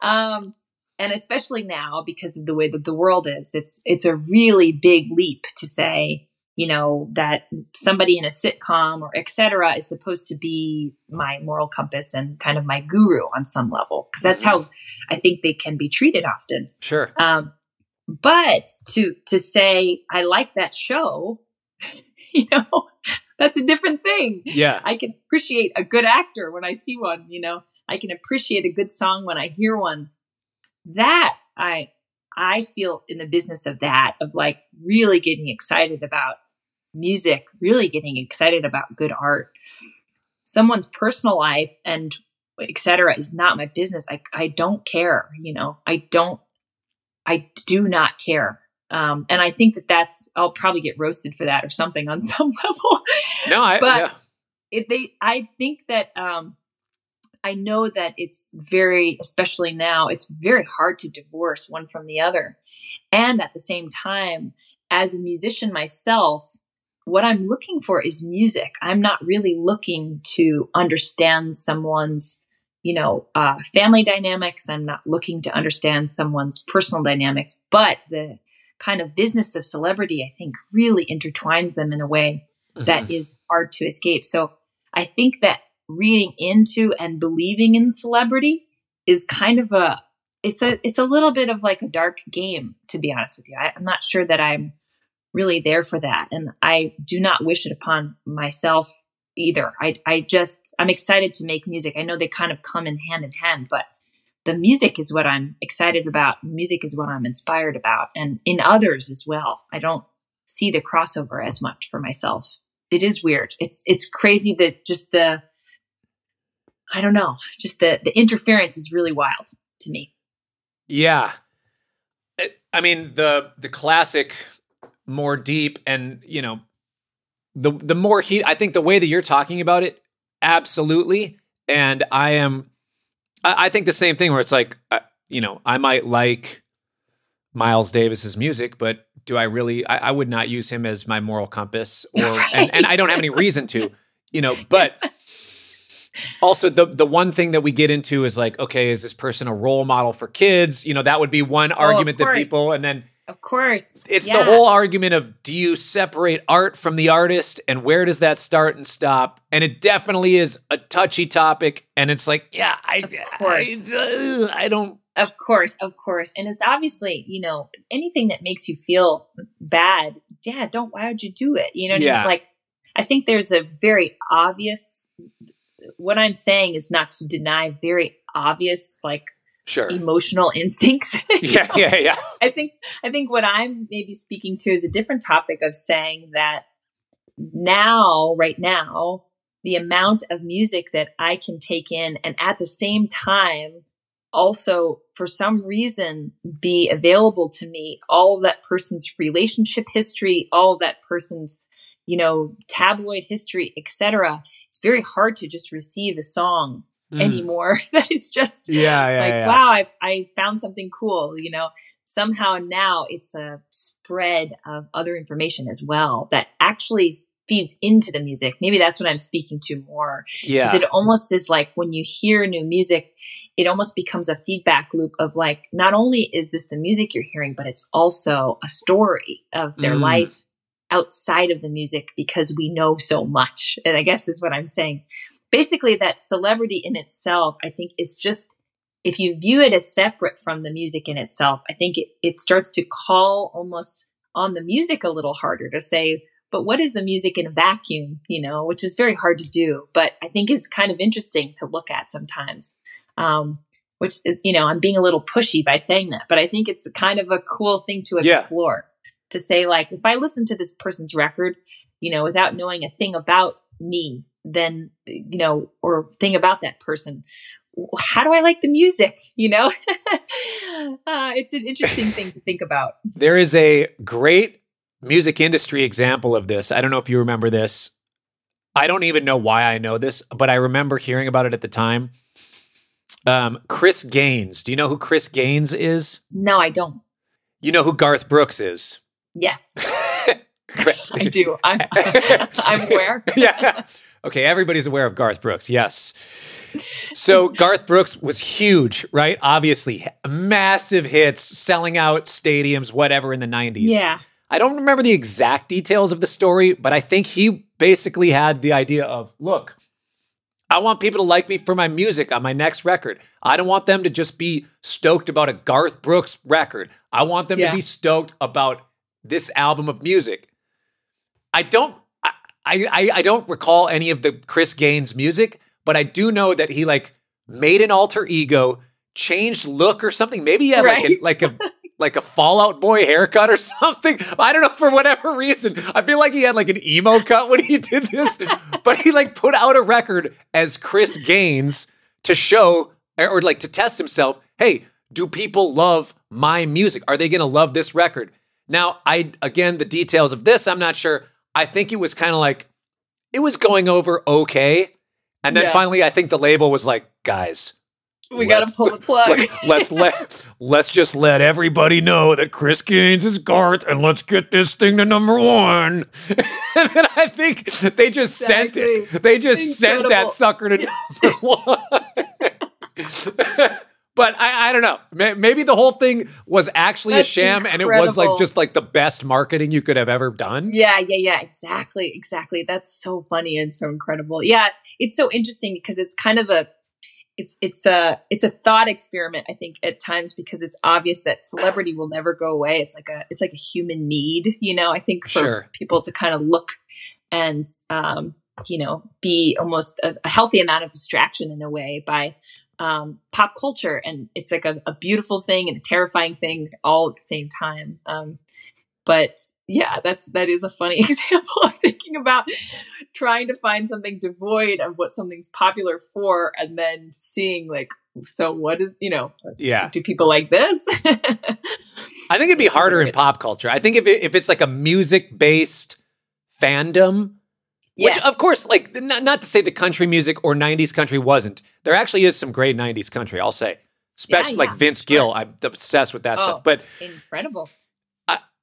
Um, and especially now because of the way that the world is, it's it's a really big leap to say, you know, that somebody in a sitcom or etc. is supposed to be my moral compass and kind of my guru on some level because that's mm-hmm. how I think they can be treated often.
Sure.
Um, but to to say I like that show, you know, that's a different thing.
Yeah.
I can appreciate a good actor when I see one, you know. I can appreciate a good song when I hear one. That I I feel in the business of that of like really getting excited about music, really getting excited about good art. Someone's personal life and etc is not my business. I I don't care, you know. I don't I do not care um, and I think that that's, I'll probably get roasted for that or something on some level.
No, I,
but
yeah.
if they, I think that, um, I know that it's very, especially now, it's very hard to divorce one from the other. And at the same time, as a musician myself, what I'm looking for is music. I'm not really looking to understand someone's, you know, uh, family dynamics. I'm not looking to understand someone's personal dynamics, but the kind of business of celebrity, I think really intertwines them in a way that mm-hmm. is hard to escape. So I think that reading into and believing in celebrity is kind of a it's a it's a little bit of like a dark game to be honest with you I, i'm not sure that i'm really there for that and i do not wish it upon myself either i i just i'm excited to make music i know they kind of come in hand in hand but the music is what I'm excited about. Music is what I'm inspired about, and in others as well. I don't see the crossover as much for myself. It is weird. It's it's crazy that just the I don't know, just the the interference is really wild to me.
Yeah, I mean the the classic, more deep, and you know, the the more heat. I think the way that you're talking about it, absolutely, and I am I, I think the same thing where it's like, uh, you know, I might like Miles Davis's music, but do I really? I, I would not use him as my moral compass, or right. and, and I don't have any reason to, you know. But also the the one thing that we get into is like, okay, is this person a role model for kids? You know, that would be one oh, argument that people, and then
of course.
It's yeah. the whole argument of do you separate art from the artist and where does that start and stop? And it definitely is a touchy topic. And it's like, yeah, I, of course. I, I don't.
Of course, of course. And it's obviously, you know, anything that makes you feel bad, yeah, don't, why would you do it? You know, yeah. like, I think there's a very obvious, what I'm saying is not to deny very obvious, like,
sure.
emotional instincts.
yeah, yeah, yeah.
I think I think what I'm maybe speaking to is a different topic of saying that now, right now, the amount of music that I can take in and at the same time also for some reason be available to me all that person's relationship history all that person's you know tabloid history etc it's very hard to just receive a song mm. anymore that is just
yeah, yeah
like
yeah.
wow i i found something cool you know somehow now it's a spread of other information as well that actually feeds into the music. Maybe that's what I'm speaking to more.
Yeah.
It almost is like when you hear new music, it almost becomes a feedback loop of like, not only is this the music you're hearing, but it's also a story of their mm. life outside of the music because we know so much. And I guess is what I'm saying. Basically, that celebrity in itself, I think it's just, if you view it as separate from the music in itself, I think it, it starts to call almost on the music a little harder to say, but what is the music in a vacuum, you know, which is very hard to do, but I think is kind of interesting to look at sometimes. Um, which, you know, I'm being a little pushy by saying that, but I think it's kind of a cool thing to explore yeah. To say, like, if I listen to this person's record, you know, without knowing a thing about me, then, you know, or thing about that person, how do I like the music? You know, uh, it's an interesting thing to think about.
There is a great music industry example of this. I don't know if you remember this. I don't even know why I know this, but I remember hearing about it at the time. Um, Chris Gaines. Do you know who Chris Gaines is?
No, I don't.
You know who Garth Brooks is?
Yes. I do. I'm, I'm aware.
yeah. Okay, everybody's aware of Garth Brooks. Yes. So Garth Brooks was huge, right? Obviously, massive hits, selling out stadiums, whatever in the 90s.
Yeah.
I don't remember the exact details of the story, but I think he basically had the idea of look, I want people to like me for my music on my next record. I don't want them to just be stoked about a Garth Brooks record. I want them yeah. to be stoked about this album of music. I don't I, I I don't recall any of the Chris Gaines music, but I do know that he like made an alter ego, changed look or something. Maybe he had right. like a, like a like a Fall Out Boy haircut or something. I don't know for whatever reason. I feel like he had like an emo cut when he did this, but he like put out a record as Chris Gaines to show or like to test himself. Hey, do people love my music? Are they going to love this record? Now, I again the details of this I'm not sure. I think it was kind of like it was going over okay. And then yeah. finally I think the label was like, "Guys,
we got to pull the plug.
let's let let's just let everybody know that Chris Gaines is Garth, and let's get this thing to number one. and then I think they just exactly. sent it. They just Incredible. sent that sucker to number one. But I, I don't know. Maybe the whole thing was actually That's a sham, incredible. and it was like just like the best marketing you could have ever done.
Yeah, yeah, yeah. Exactly, exactly. That's so funny and so incredible. Yeah, it's so interesting because it's kind of a it's it's a it's a thought experiment i think at times because it's obvious that celebrity will never go away it's like a it's like a human need you know i think for sure. people to kind of look and um you know be almost a, a, healthy amount of distraction in a way by um pop culture and it's like a, a beautiful thing and a terrifying thing all at the same time um but yeah, that's that is a funny example of thinking about trying to find something devoid of what something's popular for, and then seeing like, so what is you know,
yeah,
do people like this?
I think it'd be harder in pop culture. I think if it, if it's like a music based fandom, Yes. Which, of course, like not, not to say the country music or '90s country wasn't. There actually is some great '90s country. I'll say, especially yeah, yeah, like Vince sure. Gill. I'm obsessed with that oh, stuff. But
incredible.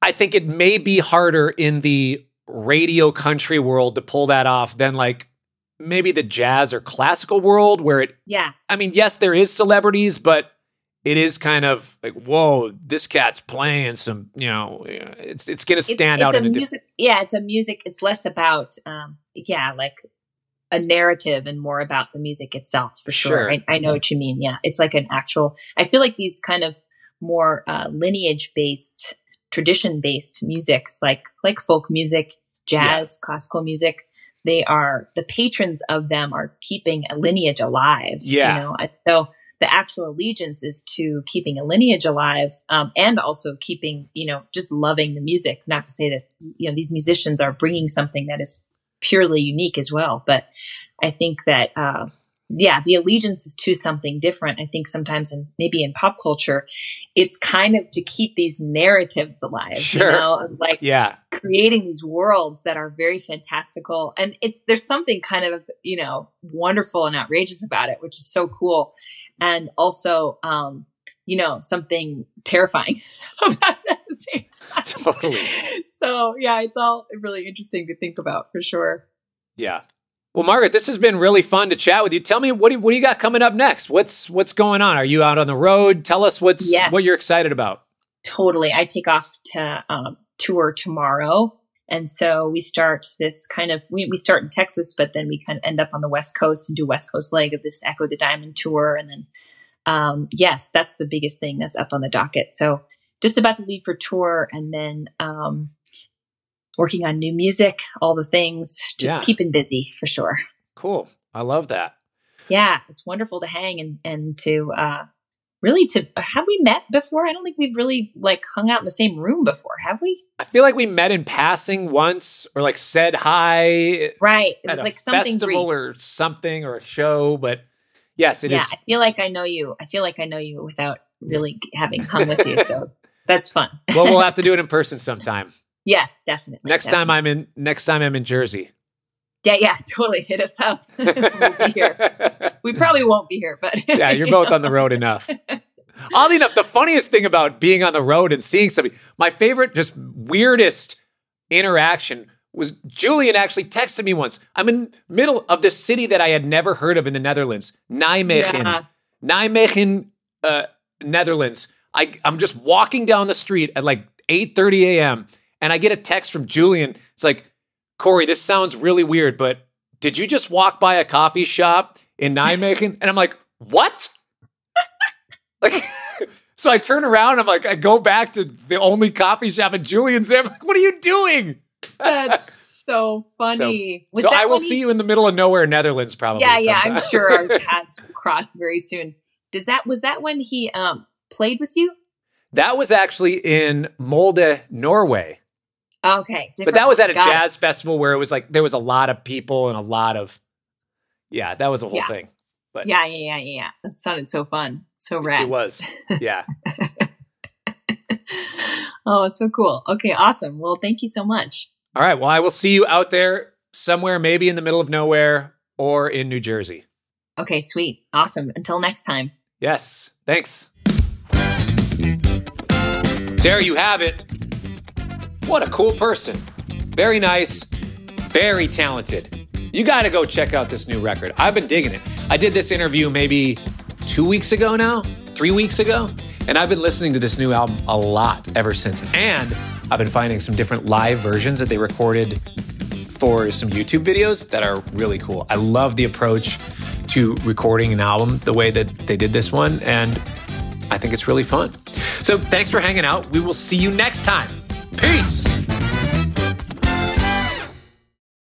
I think it may be harder in the radio country world to pull that off than like maybe the jazz or classical world where it
Yeah.
I mean, yes, there is celebrities, but it is kind of like, whoa, this cat's playing some, you know, it's it's going to stand
it's,
it's out
in a music. Diff- yeah, it's a music. It's less about, um, yeah, like a narrative and more about the music itself for sure. sure. I, I, know what you mean. Yeah, it's like an actual. I feel like these kind of more uh, lineage based tradition based musics like like folk music, jazz, yeah. classical music. They are the patrons of them are keeping a lineage alive.
Yeah.
You know, so the actual allegiance is to keeping a lineage alive um, and also keeping, you know, just loving the music. Not to say that, you know, these musicians are bringing something that is purely unique as well. But I think that, uh, yeah, the allegiance is to something different. I think sometimes in maybe in pop culture, it's kind of to keep these narratives alive,
sure.
you know, like
yeah.
creating these worlds that are very fantastical. And it's there's something kind of, you know, wonderful and outrageous about it, which is so cool. And also um, you know, something terrifying about it at the same time.
Totally.
So yeah, it's all really interesting to think about for sure.
Yeah. Well, Margaret, this has been really fun to chat with you. Tell me what do you, what do you got coming up next? What's what's going on? Are you out on the road? Tell us what's
Yes.
what you're excited about.
Totally. I take off to um, tour tomorrow. And so we start this kind of, we, we start in Texas, but then we kind of end up on the West Coast and do West Coast leg of this Echo the Diamond tour. And then, um, yes, that's the biggest thing that's up on the docket. So just about to leave for tour and then, um, working on new music, all the things, just
Yeah.
keeping busy for sure.
Cool. I love that.
Yeah, it's wonderful to hang and, and to, uh, really to, have we met before? I don't think we've really like hung out in the same room before, have we?
I feel like we met in passing once or like said hi
Right. It
at
was like something
festival
brief.
or something or a show, but yes, it is.
yeah, I feel like I know you. I feel like I know you without really having hung with you. So that's fun.
well, we'll have to do it in person sometime.
Yes, definitely.
Next time I'm in next time I'm in Jersey.
Yeah, yeah, totally. Hit us up. we'll be here. We probably won't be here, but
yeah, you're both on the road enough. Oddly enough, the funniest thing about being on the road and seeing somebody, my favorite, just weirdest interaction was Julian actually texted me once. I'm in middle of this city that I had never heard of in the Netherlands, Nijmegen,
Yeah.
Nijmegen, uh, Netherlands. I, I'm just walking down the street at like 8:30 a.m. and I get a text from Julian. It's like, Cory, this sounds really weird, but did you just walk by a coffee shop in Nijmegen? and I'm like, what? like, so I turn around. I'm like, I go back to the only coffee shop in Julian's. there. I'm like, what are you doing?
that's so funny. Was
so
that
I will see you in the middle of nowhere, Netherlands, probably.
Yeah, yeah. I'm sure our paths cross very soon. Does that was that when he um played with you?
that was actually in Molde, Norway.
Okay,
But that was at a
Got it.
jazz festival where it was like there was a lot of people and a lot of, yeah, that was a whole
Yeah.
thing. But
Yeah, yeah, yeah, yeah, yeah. That sounded so fun, so rad.
it was, yeah.
oh, so cool. Okay, awesome. Well, thank you so much.
All right. Well, I will see you out there somewhere, maybe in the middle of nowhere or in New Jersey.
Okay, sweet. Awesome. Until next time.
Yes. Thanks. There you have it. What a cool person. Very nice, very talented. You got to go check out this new record. I've been digging it. I did this interview maybe two weeks ago now, three weeks ago, and I've been listening to this new album a lot ever since. And I've been finding some different live versions that they recorded for some YouTube videos that are really cool. I love the approach to recording an album the way that they did this one, and I think it's really fun. So thanks for hanging out. We will see you next time. Peace.